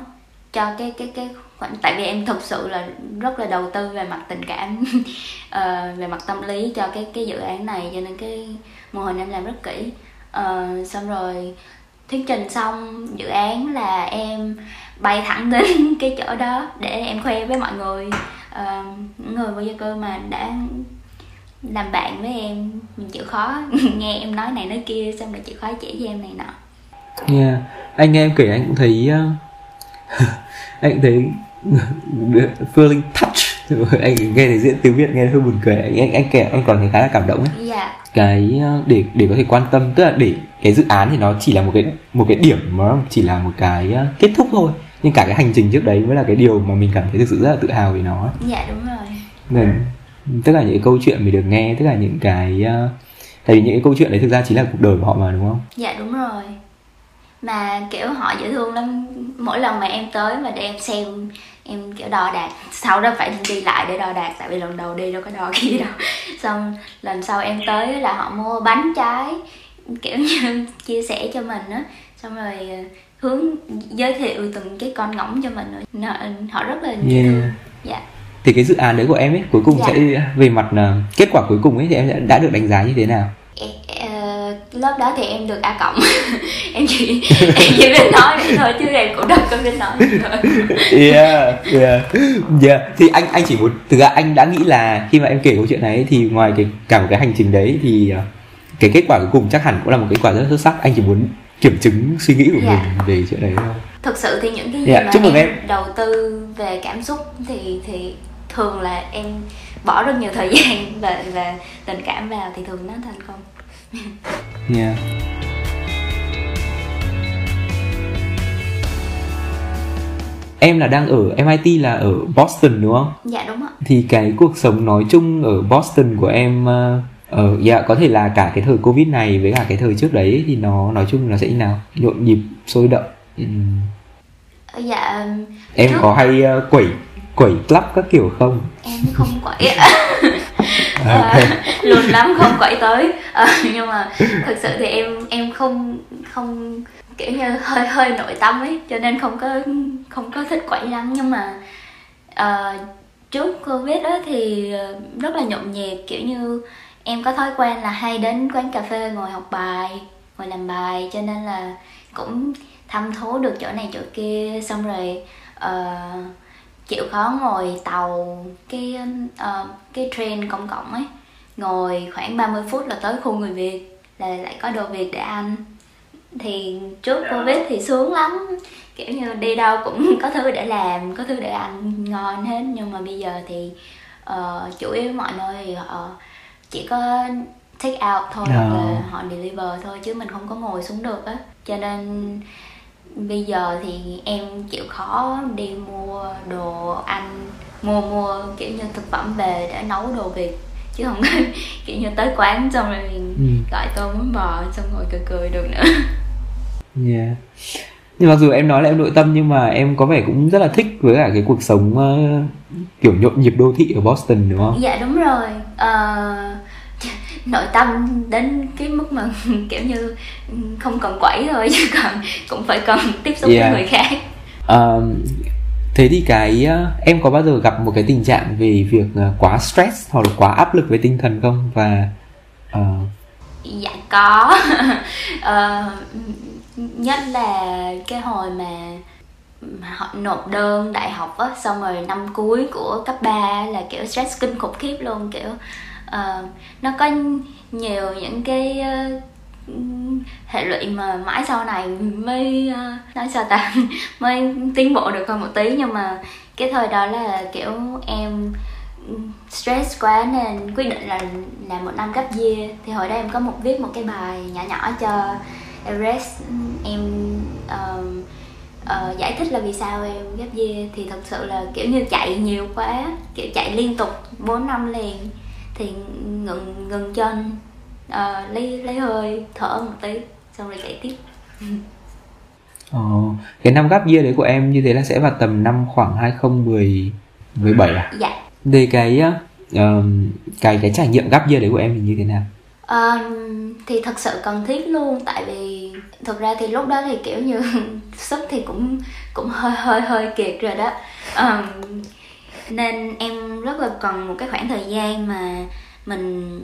cho cái cái cái khoản tại vì em thực sự là rất là đầu tư về mặt tình cảm uh, [LAUGHS] về mặt tâm lý cho cái cái dự án này cho nên cái mô hình em làm rất kỹ uh, xong rồi thuyết trình xong dự án là em bay thẳng đến [LAUGHS] cái chỗ đó để em khoe với mọi người uh, những người vô gia cư mà đã làm bạn với em mình chịu khó [LAUGHS] nghe em nói này nói kia xong rồi chịu khó chỉ cho em này nọ yeah. anh nghe em kể anh cũng thấy uh, [LAUGHS] anh thấy [LAUGHS] feeling touch. [LAUGHS] Anh nghe thấy diễn tiếng việt nghe hơi buồn cười. Anh anh, anh kể anh còn thấy khá là cảm động ấy. Yeah. cái ờ, để để có thể quan tâm tức là để cái dự án thì nó chỉ là một cái một cái điểm mà chỉ là một cái kết thúc thôi. Nhưng cả cái hành trình trước đấy mới là cái điều mà mình cảm thấy thực sự rất là tự hào vì nó. Dạ đúng rồi. Nên tất cả những cái câu chuyện mình được nghe tất cả những cái uh, tại vì những cái câu chuyện đấy thực ra chính là cuộc đời của họ mà đúng không? Dạ đúng rồi. Mà kiểu họ dễ thương lắm mỗi lần mà em tới mà để em xem em kiểu đo đạc. Sau đó phải đi lại để đo đạc tại vì lần đầu đi đâu có đo [LAUGHS] kia đâu. Xong lần sau em tới là họ mua bánh trái kiểu như [LAUGHS] chia sẻ cho mình á. Xong rồi ờ, hướng giới thiệu từng cái con ngỗng cho mình nữa. Họ rất là yeah. thương dạ. Thì cái dự án đấy của em ấy cuối cùng dạ. sẽ về mặt uh, kết quả cuối cùng ấy thì em đã được đánh giá như thế nào lớp đó thì em được a cộng. [LAUGHS] Em chỉ em chỉ biết nói vậy thôi chứ em cũng đâu có biết nói thôi. Yeah yeah. Yeah. Thì anh anh chỉ muốn thực ra anh đã nghĩ là khi mà em kể câu chuyện này thì ngoài cái cả một cái hành trình đấy thì uh, cái kết quả cuối cùng chắc hẳn cũng là một kết quả rất xuất sắc. Anh chỉ muốn kiểm chứng suy nghĩ của Dạ. mình về chuyện đấy không thực sự thì những cái gì Dạ, mà chúc em, em. đầu tư về cảm xúc thì thì thường là em bỏ rất nhiều thời [LAUGHS] gian và và tình cảm vào thì thường nó thành công yeah. em là đang ở MIT là ở Boston đúng không? Dạ đúng ạ. Thì cái cuộc sống nói chung ở Boston của em ờ, ờ dạ có thể là cả cái thời Covid này với cả cái thời trước đấy thì nó nói chung là sẽ như nào? Nhộn nhịp sôi động. Ừm. dạ em Trước- có hay ờ, quẩy quẩy club các kiểu không? Em không quậy [LAUGHS] À, okay. [LAUGHS] luôn lắm không quậy tới. À, nhưng mà thực sự thì em em không không kiểu như hơi hơi nội tâm ấy cho nên không có không có thích quậy lắm. Nhưng mà ờ, trước covid đó thì rất là nhộn nhịp kiểu như em có thói quen là hay đến quán cà phê ngồi học bài ngồi làm bài cho nên là cũng thăm thố được chỗ này chỗ kia. Xong rồi uh, chịu khó ngồi tàu cái ờ, cái train công cộng ấy. Ngồi khoảng 30 phút là tới khu người Việt là lại có đồ Việt để ăn. Thì trước Covid thì sướng lắm kiểu như đi đâu cũng [LAUGHS] có thứ để làm có thứ để ăn ngon hết. Nhưng mà bây giờ thì ờ, chủ yếu mọi nơi thì họ chỉ có take out thôi hoặc là họ deliver thôi chứ mình không có ngồi xuống được á. Cho nên bây giờ thì em chịu khó đi mua đồ ăn mua mua kiểu như thực phẩm về để nấu đồ việt chứ không có [LAUGHS] kiểu như tới quán xong rồi Ừ. gọi tô bún bò xong ngồi cười cười được nữa Yeah. Nhưng mặc dù em nói là em nội tâm nhưng mà em có vẻ cũng rất là thích với cả cái cuộc sống ờ, kiểu nhộn nhịp đô thị ở Boston đúng không? dạ đúng rồi Ờ, nội tâm đến cái mức mà [LAUGHS] kiểu như không cần quẩy thôi [LAUGHS] chứ còn cũng phải cần tiếp xúc Yeah. với người khác. Ờ, thế thì cái ờ, em có bao giờ gặp một cái tình trạng về việc ờ, quá stress hoặc là quá áp lực về tinh thần không? Và ờ, dạ có. [LAUGHS] Ờ, nhất là cái hồi mà họ nộp đơn đại học á xong rồi năm cuối của cấp 3 là kiểu stress kinh khủng khiếp luôn kiểu uh, nó có nhiều những cái ờ, hệ lụy mà mãi sau này mới ờ, nói sao ta [LAUGHS] mới tiến bộ được hơn một tí. Nhưng mà cái thời đó là kiểu em ừ, stress quá nên quyết định là làm một năm gấp year thì hồi đó em có một viết một cái bài nhỏ nhỏ cho Everest. Em um, uh, giải thích là vì sao em gấp year thì thật sự là kiểu như chạy nhiều quá kiểu chạy liên tục 4 năm liền thì ngừng ngừng chân ờ, lấy lấy hơi thở một tí xong rồi chạy tiếp [LAUGHS] ờ, cái năm gap year đấy của em như thế là sẽ vào tầm năm khoảng 2010 17 à? dạ Về cái ờm, cái cái trải nghiệm gap year đấy của em thì như thế nào? Ờ, thì thật sự cần thiết luôn tại vì thực ra thì lúc đó thì kiểu như [LAUGHS] sức thì cũng cũng hơi hơi hơi kiệt rồi đó Ờm, nên em rất là cần một cái khoảng thời gian mà mình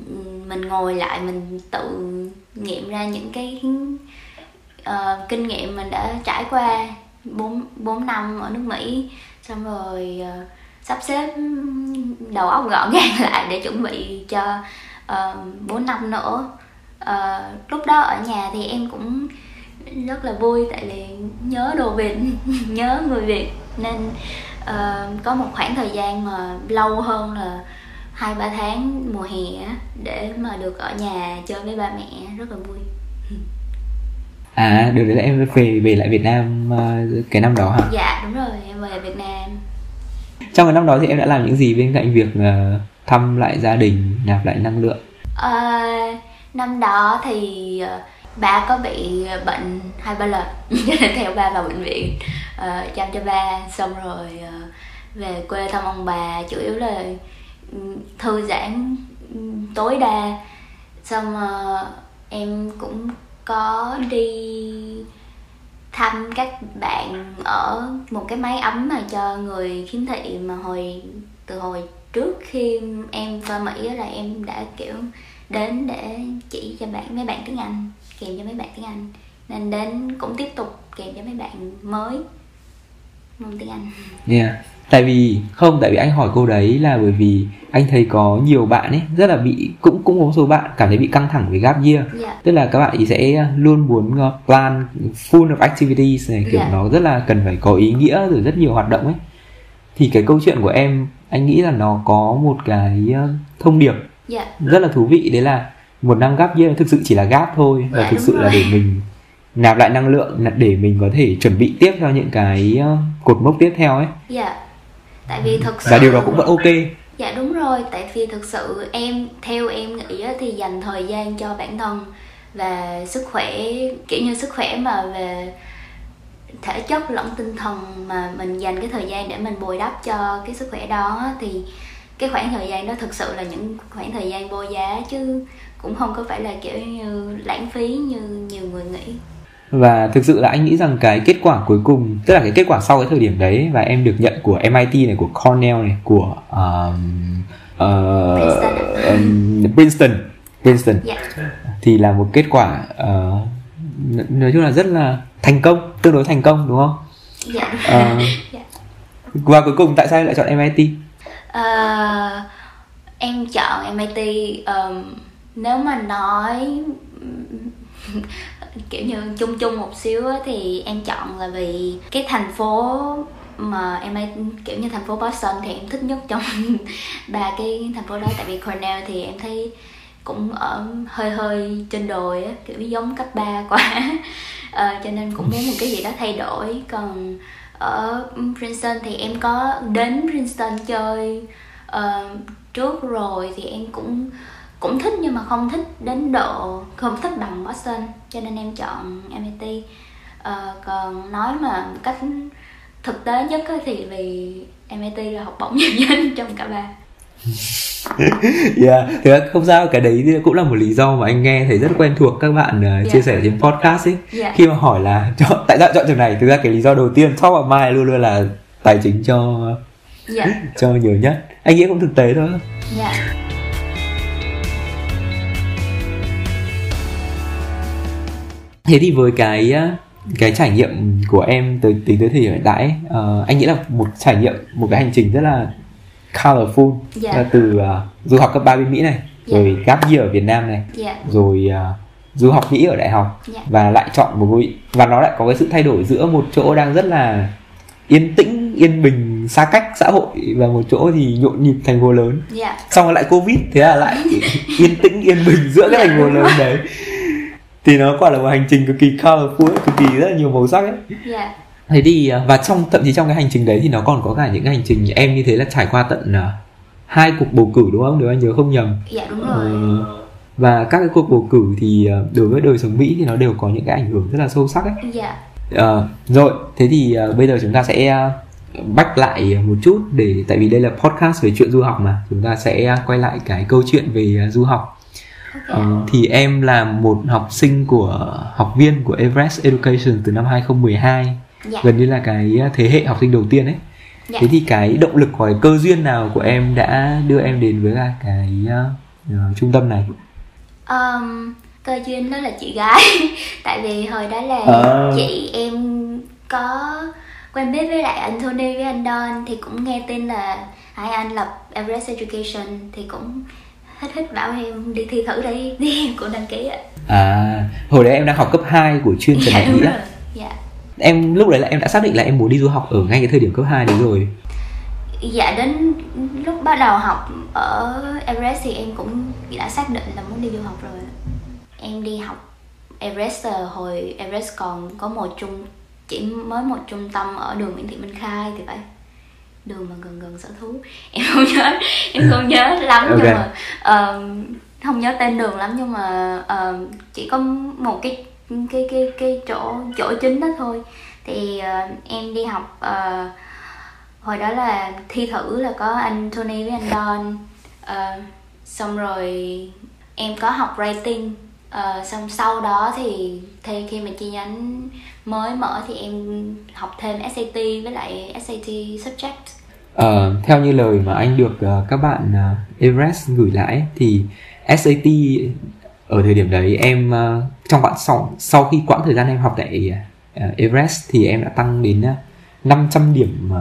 mình ngồi lại mình tự nghiệm ra những cái uh, kinh nghiệm mình đã trải qua 4, 4 năm ở nước Mỹ. Xong rồi uh, sắp xếp đầu óc gọn [LAUGHS] gàng lại để chuẩn bị cho ờ, uh, 4 năm nữa. Uh, lúc đó ở nhà thì em cũng rất là vui tại vì nhớ đồ Việt [LAUGHS] nhớ người Việt. Nên ờ, có một khoảng thời gian mà lâu hơn là hai ba tháng mùa hè á, để mà được ở nhà chơi với ba mẹ rất là vui À, được đấy em về về lại Việt Nam ờ, cái năm đó hả? dạ đúng rồi em về Việt Nam Trong cái năm đó thì em đã làm những gì bên cạnh việc ờ, thăm lại gia đình, nạp lại năng lượng? Ờ, năm đó thì ờ, ba có bị bệnh hai ba lần [LAUGHS] theo ba vào bệnh viện. Uh, chăm cho ba xong rồi uh, về quê thăm ông bà chủ yếu là ừ, thư giãn ừ, tối đa. Xong uh, em cũng có đi thăm các bạn ở một cái máy ấm mà cho người khiếm thị mà hồi từ hồi trước khi em qua Mỹ là em đã kiểu đến để chỉ cho bạn mấy bạn tiếng Anh kèm cho mấy bạn tiếng Anh nên đến cũng tiếp tục kèm cho mấy bạn mới môn tiếng Anh Yeah. Tại vì không, tại vì anh hỏi cô đấy là bởi vì anh thấy có nhiều bạn ấy rất là bị cũng cũng có một số bạn cảm thấy bị căng thẳng với gap year. dạ Tức là các bạn ý sẽ luôn muốn uh, plan full of activities này kiểu Dạ. nó rất là cần phải có ý nghĩa rồi rất nhiều hoạt động ấy. Thì cái câu chuyện của em anh nghĩ là nó có một cái uh, thông điệp dạ rất là thú vị đấy là một năm gap year thực sự chỉ là gap thôi. Và Dạ, thực sự là để mình nạp lại năng lượng là để mình có thể chuẩn bị tiếp cho những cái uh, cột mốc tiếp theo ấy. Dạ. Tại vì thực sự và điều đó cũng vẫn ok. Dạ đúng rồi, tại vì thực sự em theo em nghĩ á, thì dành thời gian cho bản thân và sức khỏe kiểu như sức khỏe mà về thể chất lẫn tinh thần mà mình dành cái thời gian để mình bồi đắp cho cái sức khỏe đó thì cái khoảng thời gian đó thực sự là những khoảng thời gian vô giá chứ cũng không có phải là kiểu như lãng phí như nhiều người nghĩ. và thực sự là anh nghĩ rằng cái kết quả cuối cùng tức là cái kết quả sau cái thời điểm đấy và em được nhận của MIT này của Cornell này của um, uh, Princeton. um, Princeton Princeton Dạ, thì là một kết quả uh, nói chung là rất là thành công tương đối thành công đúng không dạ. Ờ, [LAUGHS] Dạ. và cuối cùng tại sao lại chọn MIT uh, em chọn MIT um, nếu mà nói [LAUGHS] kiểu như chung chung một xíu thì em chọn là vì cái thành phố mà em ấy kiểu như thành phố Boston thì em thích nhất trong [LAUGHS] ba cái thành phố đó. Tại vì Cornell thì em thấy cũng ở hơi hơi trên đồi á kiểu giống cấp 3 quá. À, [LAUGHS] cho nên cũng muốn một cái gì đó thay đổi. Còn ở Princeton thì em có đến Princeton chơi uh, trước rồi thì em cũng cũng thích nhưng mà không thích đến độ không thích bằng Boston cho nên em chọn MIT uh, ờ, còn nói mà cách thực tế nhất thì vì MIT là học bổng nhiều nhất trong cả ba. [LAUGHS] yeah thực ra không sao cái đấy cũng là một lý do mà anh nghe thấy rất quen thuộc các bạn uh, chia Dạ. sẻ trên podcast ấy. Dạ. khi mà hỏi là [LAUGHS] chọn tại sao chọn trường này? Thực ra cái lý do đầu tiên top of mind luôn luôn là tài chính cho dạ [LAUGHS] cho nhiều nhất. Anh nghĩ cũng thực tế thôi. Dạ thế thì với cái uh, cái trải nghiệm của em tới tính tới thời điểm hiện tại ấy, ờ, anh nghĩ là một trải nghiệm một cái hành trình rất là colorful Dạ. là từ uh, du học cấp 3 bên Mỹ này Dạ. rồi gap year ở Việt Nam này dạ rồi à, du học Mỹ ở đại học Dạ. và lại chọn một ngôi và nó lại có cái sự thay đổi giữa một chỗ đang rất là yên tĩnh yên bình xa cách xã hội và một chỗ thì nhộn nhịp thành phố lớn dạ xong rồi lại covid thế là lại [LAUGHS] yên tĩnh yên bình giữa cái thành phố lớn đấy thì nó quả là một hành trình cực kỳ colorful cực kỳ rất là nhiều màu sắc ấy dạ thế thì à, và trong thậm chí trong cái hành trình đấy thì nó còn có cả những cái hành trình em như thế là trải qua tận à, hai cuộc bầu cử đúng không? Nếu anh nhớ không nhầm. Dạ đúng rồi. Và các cái cuộc bầu cử thì ờ, đối với đời sống Mỹ thì nó đều có những cái ảnh hưởng rất là sâu sắc ấy. dạ. Ờ, rồi, thế thì bây giờ chúng ta sẽ bách lại một chút để tại vì đây là podcast về chuyện du học mà. Chúng ta sẽ quay lại cái câu chuyện về du học. ok. Ờ, thì em là một học sinh của học viên của Everest Education từ năm 2012 dạ gần như là cái thế hệ học sinh đầu tiên ấy. Dạ. Thế thì cái động lực hoặc cơ duyên nào của em đã đưa em đến với cả cái ờ, trung tâm này? Um, cơ duyên đó là chị gái [LAUGHS] tại vì hồi đó là À. chị em có quen biết với lại anh Tony với anh Don thì cũng nghe tin là hai anh lập Everest Education thì cũng hết hết bảo em đi thi thử đi [LAUGHS] đi em cũng đăng ký ạ À, hồi đấy em đang học cấp 2 của chuyên Trần dạ Đại đúng Nghĩa. rồi dạ Em lúc đấy là em đã xác định là em muốn đi du học ở ngay cái thời điểm cấp 2 đấy rồi. dạ đến lúc bắt đầu học ở Everest thì em cũng đã xác định là muốn đi du học rồi em đi học Everest hồi Everest còn có một trung chỉ mới một trung tâm ở đường Nguyễn Thị Minh Khai thì phải đường mà gần gần sở thú [LAUGHS] em không nhớ em không nhớ lắm Ok. nhưng mà ờm, không nhớ tên đường lắm nhưng mà ờm, chỉ có một cái cái cái cái chỗ chỗ chính đó thôi. Thì uh, em đi học uh, hồi đó là thi thử là có anh Tony với anh Don uh, xong rồi em có học writing uh, xong sau đó thì thêm khi mà chi nhánh mới mở thì em học thêm SAT với lại SAT subject. Uh, theo như lời mà anh được uh, các bạn uh, Everest gửi lại thì SAT ở thời điểm đấy em ờ, trong quãng sau sau khi quãng thời gian em học tại ờ, Everest thì em đã tăng đến ờ, 500 điểm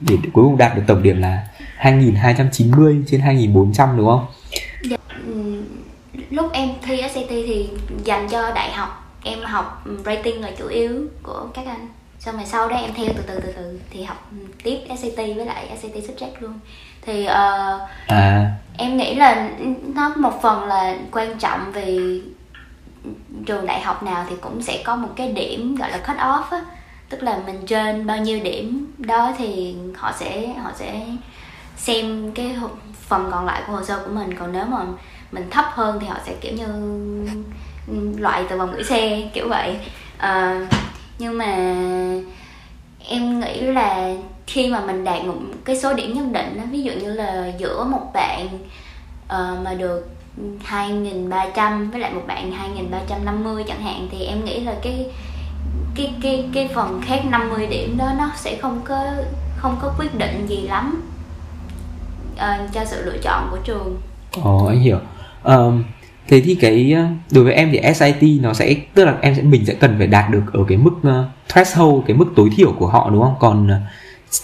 để cuối cùng đạt được tổng điểm là 2290 trên 2400 đúng không? Dạ, ừ, lúc em thi SAT thì dành cho đại học em học rating là chủ yếu của các anh xong rồi sau đó em theo từ từ từ từ thì học tiếp SAT với lại SAT subject luôn thì uh, à. em nghĩ là nó một phần là quan trọng vì trường đại học nào thì cũng sẽ có một cái điểm gọi là cut off á. Tức là mình trên bao nhiêu điểm đó thì họ sẽ họ sẽ xem cái phần còn lại của hồ sơ của mình. Còn nếu mà mình thấp hơn thì họ sẽ kiểu như loại từ vòng gửi xe kiểu vậy. À, nhưng mà em nghĩ là khi mà mình đạt một cái số điểm nhất định ví dụ như là giữa một bạn uh, mà được 2.300 với lại một bạn 2.350 chẳng hạn thì em nghĩ là cái cái cái cái phần khác 50 điểm đó nó sẽ không có không có quyết định gì lắm uh, cho sự lựa chọn của trường. Ồ anh hiểu. Um, thế thì cái đối với em thì SIT nó sẽ tức là em sẽ mình sẽ cần phải đạt được ở cái mức uh, threshold cái mức tối thiểu của họ đúng không? Còn uh,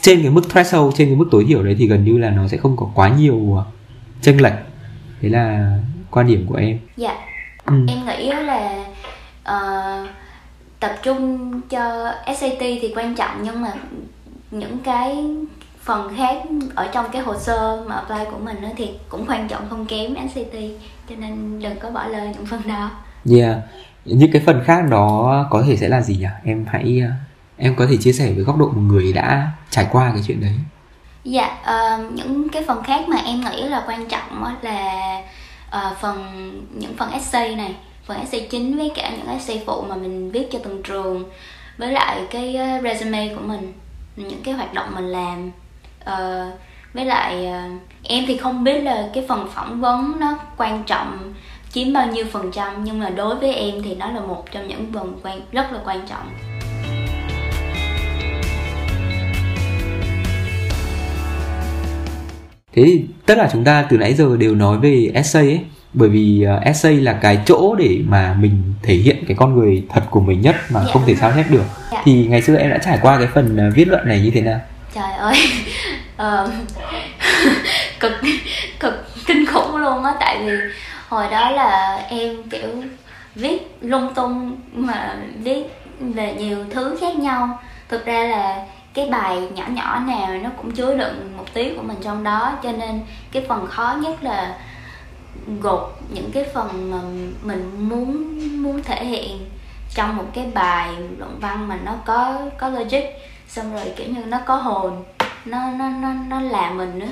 trên cái mức threshold trên cái mức tối thiểu đấy thì gần như là nó sẽ không có quá nhiều chênh lệch. Đấy là quan điểm của em. Dạ. Ừ. Em nghĩ là uh, tập trung cho SAT thì quan trọng nhưng mà những cái phần khác ở trong cái hồ sơ mà apply của mình đó thì cũng quan trọng không kém SAT cho nên đừng có bỏ lỡ những phần đó. Yeah. Những cái phần khác đó có thể sẽ là gì nhỉ? Em hãy em có thể chia sẻ với góc độ một người đã trải qua cái chuyện đấy. Dạ, uh, những cái phần khác mà em nghĩ là quan trọng là uh, phần những phần essay này phần essay chính với cả những essay phụ mà mình viết cho từng trường với lại cái ờ, resume của mình những cái hoạt động mình làm uh, với lại uh, em thì không biết là cái phần phỏng vấn nó quan trọng chiếm bao nhiêu phần trăm nhưng mà đối với em thì nó là một trong những phần quan rất là quan trọng thế thì tất cả chúng ta từ nãy giờ đều nói về essay ấy bởi vì uh, essay là cái chỗ để mà mình thể hiện cái con người thật của mình nhất mà yeah. Dạ. không thể sao hết được yeah. Dạ. thì ngày xưa em đã trải qua cái phần uh, viết luận này như thế nào trời ơi. Uh, [LAUGHS] [LAUGHS] cực cực kinh khủng luôn á. Tại vì hồi đó là em kiểu viết lung tung mà viết về nhiều thứ khác nhau. Thực ra là cái bài nhỏ nhỏ nào nó cũng chứa đựng một tí của mình trong đó. Cho nên cái phần khó nhất là gột những cái phần mà mình muốn muốn thể hiện trong một cái bài luận văn mà nó có có logic xong rồi kiểu như nó có hồn nó nó nó nó làm mình nữa.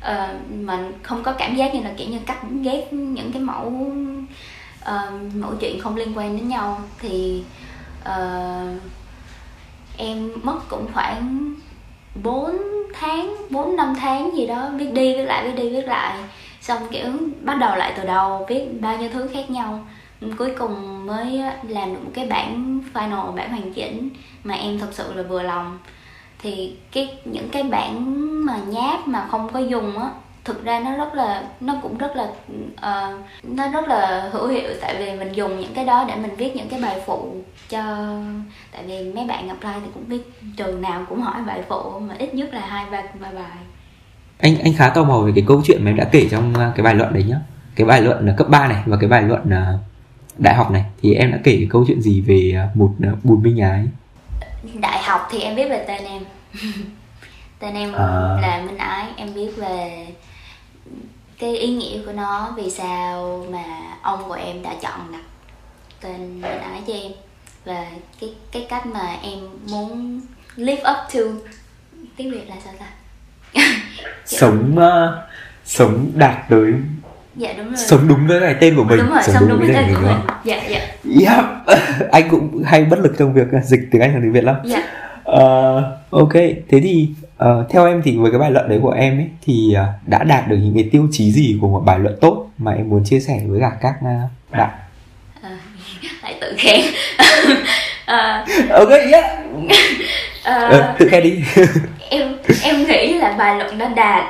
Ờ, mình không có cảm giác như là kiểu như cắt ghép những cái mẫu uh, mẫu chuyện không liên quan đến nhau. Thì uh, em mất cũng khoảng 4 tháng 4 năm tháng gì đó viết đi viết lại viết đi viết lại. Xong kiểu bắt đầu lại từ đầu viết bao nhiêu thứ khác nhau cuối cùng mới làm được một cái bản final bản hoàn chỉnh mà em thật sự là vừa lòng. Thì cái những cái bản mà nháp mà không có dùng á thực ra nó rất là nó cũng rất là uh, nó rất là hữu hiệu tại vì mình dùng những cái đó để mình viết những cái bài phụ cho tại vì mấy bạn apply thì cũng biết trường nào cũng hỏi bài phụ mà ít nhất là hai ba bài bài. Anh anh khá tò mò về cái câu chuyện mà em đã kể trong ờ, cái bài luận đấy nhá. Cái bài luận là cấp 3 này và cái bài luận là đại học này thì em đã kể cái câu chuyện gì về à, một à, bùn minh ái đại học thì em biết về tên em. [LAUGHS] Tên em à. là minh ái em biết về cái ý nghĩa của nó vì sao mà ông của em đã chọn đặt tên minh ái cho em và cái cái cách mà em muốn live up to tiếng việt là sao ta? [LAUGHS] Sống uh, sống đạt tới dạ đúng rồi. Sống đúng với cái tên của mình. Đúng rồi sống, sống đúng, đúng với tên của mình. dạ dạ. Yep. [LAUGHS] anh cũng hay bất lực trong việc dịch tiếng anh sang tiếng việt lắm. Dạ. Uh, ok. Thế thì uh, theo em thì với cái bài luận đấy của em ấy thì uh, đã đạt được những cái tiêu chí gì của một bài luận tốt mà em muốn chia sẻ với cả các uh, bạn? Uh, [LAUGHS] lại tự khen uh, [LAUGHS] ok yeah uh, uh, tự khen đi. Em em nghĩ là bài luận nó đạt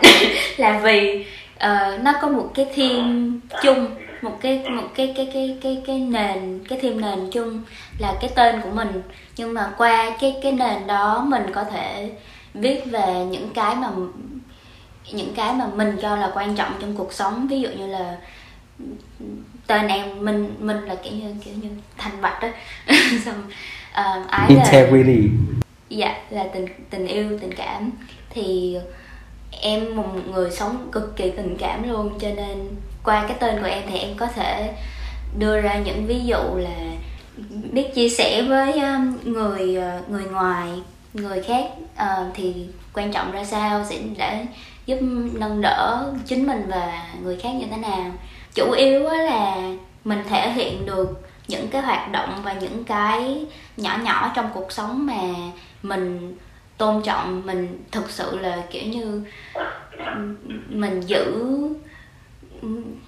là vì uh, nó có một cái theme chung một cái một cái cái cái cái cái nền cái thêm nền chung là cái tên của mình. Nhưng mà qua cái cái nền đó mình có thể viết về những cái mà những cái mà mình cho là quan trọng trong cuộc sống. Ví dụ như là tên em mình mình là kiểu như kiểu như thành bạch đó [LAUGHS] xong uh, ái là dạ là tình tình yêu tình cảm. Thì em một người sống cực kỳ tình cảm luôn cho nên qua cái tên của em thì em có thể đưa ra những ví dụ là biết chia sẻ với um, người uh, người ngoài người khác uh, thì quan trọng ra sao sẽ để giúp nâng đỡ chính mình và người khác như thế nào. Chủ yếu là mình thể hiện được những cái hoạt động và những cái nhỏ nhỏ trong cuộc sống mà mình tôn trọng mình thực sự là kiểu như mình giữ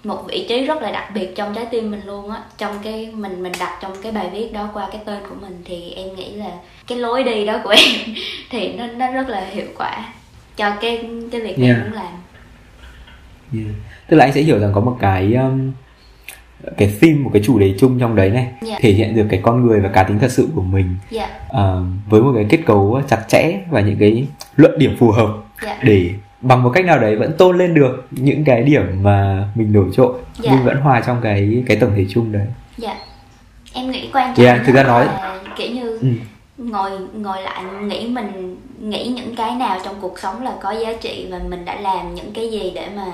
một vị trí rất là đặc biệt trong trái tim mình luôn á trong cái mình mình đặt trong cái bài viết đó qua cái tên của mình thì em nghĩ là cái lối đi đó của [LAUGHS] em thì nó nó rất là hiệu quả cho cái cái việc yeah. em muốn làm yeah. tức là anh sẽ hiểu rằng có một cái um, cái theme một cái chủ đề chung trong đấy này yeah. thể hiện được cái con người và cá tính thật sự của mình yeah. uh, với một cái kết cấu chặt chẽ và những cái luận điểm phù hợp yeah. để bằng một cách nào đấy vẫn tôn lên được những cái điểm mà mình nổi trội yeah. nhưng vẫn hòa trong cái cái tổng thể chung đấy. Dạ. Yeah. Em nghĩ quan trọng yeah, thực ra nói kiểu như ừ. ngồi ngồi lại nghĩ mình nghĩ những cái nào trong cuộc sống là có giá trị và mình đã làm những cái gì để mà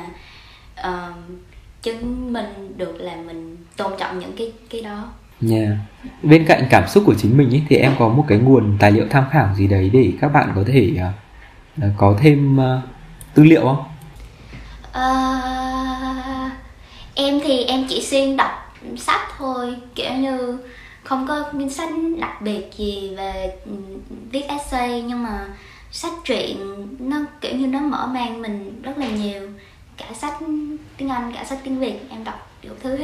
uh, chứng minh được là mình tôn trọng những cái cái đó. Yeah. Bên cạnh cảm xúc của chính mình ấy, thì em có một cái nguồn tài liệu tham khảo gì đấy để các bạn có thể uh, có thêm uh, tư liệu không? Uh, em thì em chỉ xuyên đọc sách thôi kiểu như không có sách đặc biệt gì về viết essay nhưng mà sách truyện nó kiểu như nó mở mang mình rất là nhiều cả sách tiếng Anh cả sách tiếng Việt em đọc đủ thứ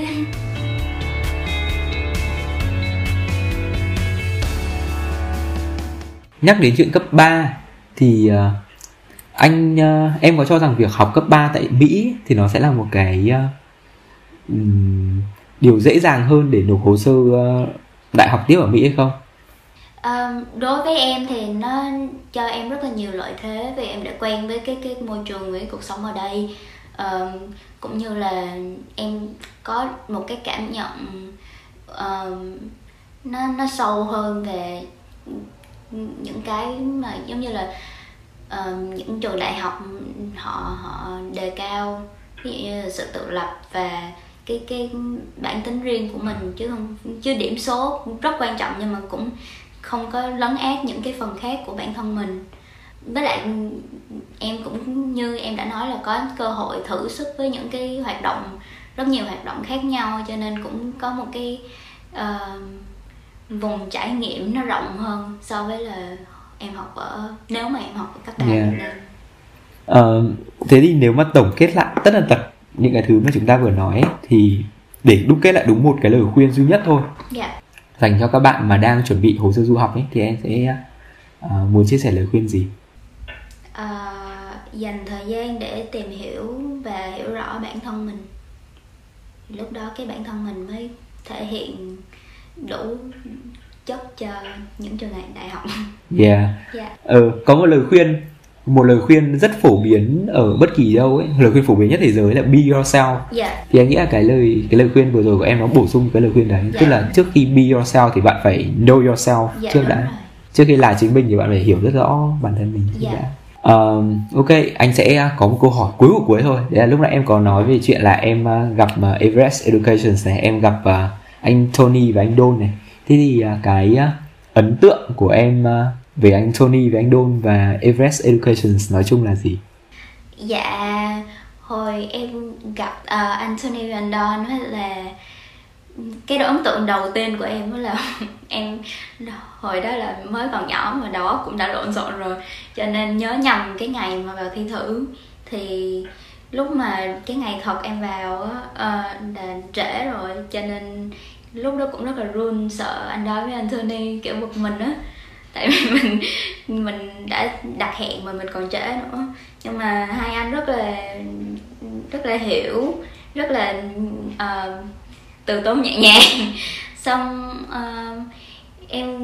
Nhắc đến chuyện cấp 3 thì uh, anh uh, em có cho rằng việc học cấp 3 tại Mỹ thì nó sẽ là một cái uh, điều dễ dàng hơn để nộp hồ sơ đại học tiếp ở Mỹ hay không? Um, đối với em thì nó cho em rất là nhiều lợi thế vì em đã quen với cái cái môi trường với cuộc sống ở đây um, cũng như là em có một cái cảm nhận um, nó nó sâu hơn về những cái mà giống như là uh, những trường đại học họ họ đề cao ví dụ như là sự tự lập và cái cái bản tính riêng của mình chứ không chứ điểm số rất quan trọng nhưng mà cũng không có lấn át những cái phần khác của bản thân mình với lại em cũng như em đã nói là có cơ hội thử sức với những cái hoạt động rất nhiều hoạt động khác nhau cho nên cũng có một cái uh, vùng trải nghiệm nó rộng hơn so với là em học ở nếu mà em học ở các bạn yeah. uh, thế thì nếu mà tổng kết lại tất tần tật những cái thứ mà chúng ta vừa nói thì để đúc kết lại đúng một cái lời khuyên duy nhất thôi yeah. Dạ. dành cho các bạn mà đang chuẩn bị hồ sơ du học ấy thì em sẽ uh, muốn chia sẻ lời khuyên gì uh, dành thời gian để tìm hiểu và hiểu rõ bản thân mình lúc đó cái bản thân mình mới thể hiện đủ chất cho những trường đại, đại học [LAUGHS] yeah. yeah. ừ, có một lời khuyên một lời khuyên rất phổ biến ở bất kỳ đâu ấy lời khuyên phổ biến nhất thế giới là be yourself yeah. thì anh nghĩ là cái lời cái lời khuyên vừa rồi của em nó bổ sung cái lời khuyên đấy yeah. tức là trước khi be yourself thì bạn phải know yourself yeah, trước đã rồi. trước khi là chính mình thì bạn phải hiểu rất rõ bản thân mình yeah. đã Uh, ok, anh sẽ à, có một câu hỏi cuối của cuối thôi. Đấy là lúc nãy em có nói về chuyện là em uh, gặp uh, Everest Education này, em gặp uh, anh Tony và anh Don này thế thì cái ấn tượng của em về anh Tony và anh Don và Everest Education nói chung là gì dạ hồi em gặp uh, anh Tony và anh Don là cái ấn tượng đầu tiên của em đó là [LAUGHS] em hồi đó là mới còn nhỏ mà đầu óc cũng đã lộn xộn rồi. Cho nên nhớ nhầm cái ngày mà vào thi thử. Thì lúc mà cái ngày thật em vào á uh, là trễ rồi. Cho nên lúc đó cũng rất là run sợ anh đó với Anthony kiểu bực mình á. Tại vì [LAUGHS] mình mình đã đặt hẹn mà mình còn trễ nữa. Nhưng mà hai anh rất là rất là hiểu rất là uh, từ tốn nhẹ nhàng. [LAUGHS] Xong uh, em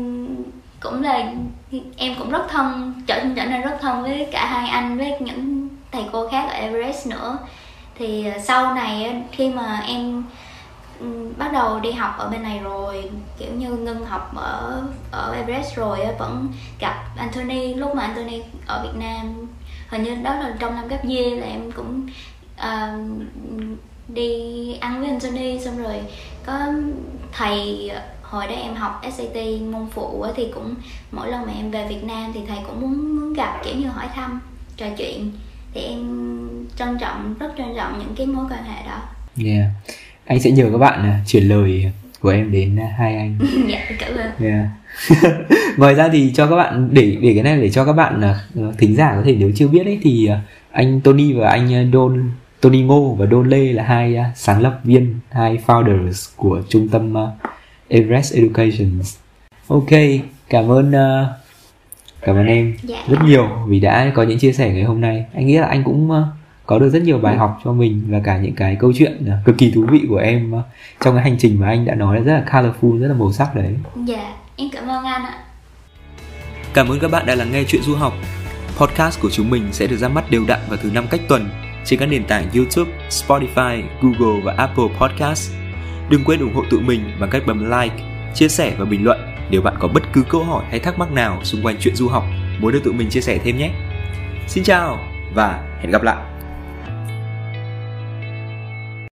cũng là em cũng rất thân trở trở nên rất thân với cả hai anh với những thầy cô khác ở Everest nữa. Thì ờ, sau này khi mà em ừ, bắt đầu đi học ở bên này rồi kiểu như ngưng học ở ở Everest rồi vẫn gặp Anthony. Lúc mà Anthony ở Việt Nam hình như đó là trong năm cấp year là em cũng uh, đi ăn với Anthony xong rồi có thầy hồi đó em học SAT môn phụ thì cũng mỗi lần mà em về Việt Nam thì thầy cũng muốn muốn gặp kiểu như hỏi thăm trò chuyện thì em trân trọng rất trân trọng những cái mối quan hệ đó. Yeah. Anh sẽ nhờ các bạn à, chuyển lời của em đến à, hai anh. [LAUGHS] dạ cảm ơn. Yeah. [LAUGHS] Ngoài ra thì cho các bạn để để cái này để cho các bạn uh, thính giả có thể nếu chưa biết ấy thì uh, anh Tony và anh Don Tony Ngô và Don Lê là hai uh, sáng lập viên, hai founders của trung tâm uh, Everest Education. Ok, cảm ơn uh, cảm ơn em dạ. rất nhiều vì đã có những chia sẻ ngày hôm nay. Anh nghĩ là anh cũng uh, có được rất nhiều bài học cho mình và cả những cái câu chuyện uh, cực kỳ thú vị của em uh, trong cái hành trình mà anh đã nói là rất là colorful, rất là màu sắc đấy. Dạ, em cảm ơn anh ạ. Cảm ơn các bạn đã lắng nghe chuyện du học. Podcast của chúng mình sẽ được ra mắt đều đặn vào thứ năm cách tuần trên các nền tảng YouTube, Spotify, Google và Apple Podcast. Đừng quên ủng hộ tụi mình bằng cách bấm like, chia sẻ và bình luận nếu bạn có bất cứ câu hỏi hay thắc mắc nào xung quanh chuyện du học muốn được tụi mình chia sẻ thêm nhé. Xin chào và hẹn gặp lại.